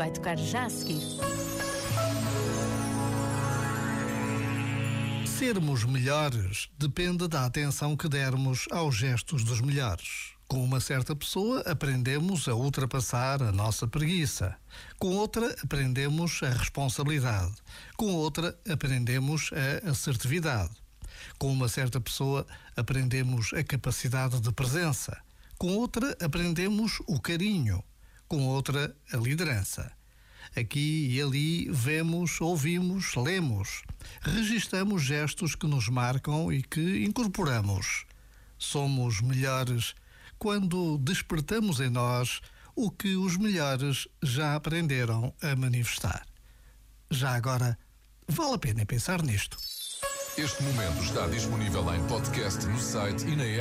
vai tocar já a seguir. Sermos melhores depende da atenção que dermos aos gestos dos melhores. Com uma certa pessoa, aprendemos a ultrapassar a nossa preguiça. Com outra, aprendemos a responsabilidade. Com outra, aprendemos a assertividade. Com uma certa pessoa, aprendemos a capacidade de presença. Com outra, aprendemos o carinho. Com outra, a liderança. Aqui e ali vemos, ouvimos, lemos. Registamos gestos que nos marcam e que incorporamos. Somos melhores quando despertamos em nós o que os melhores já aprenderam a manifestar. Já agora, vale a pena pensar nisto. Este momento está disponível em podcast no site e na app.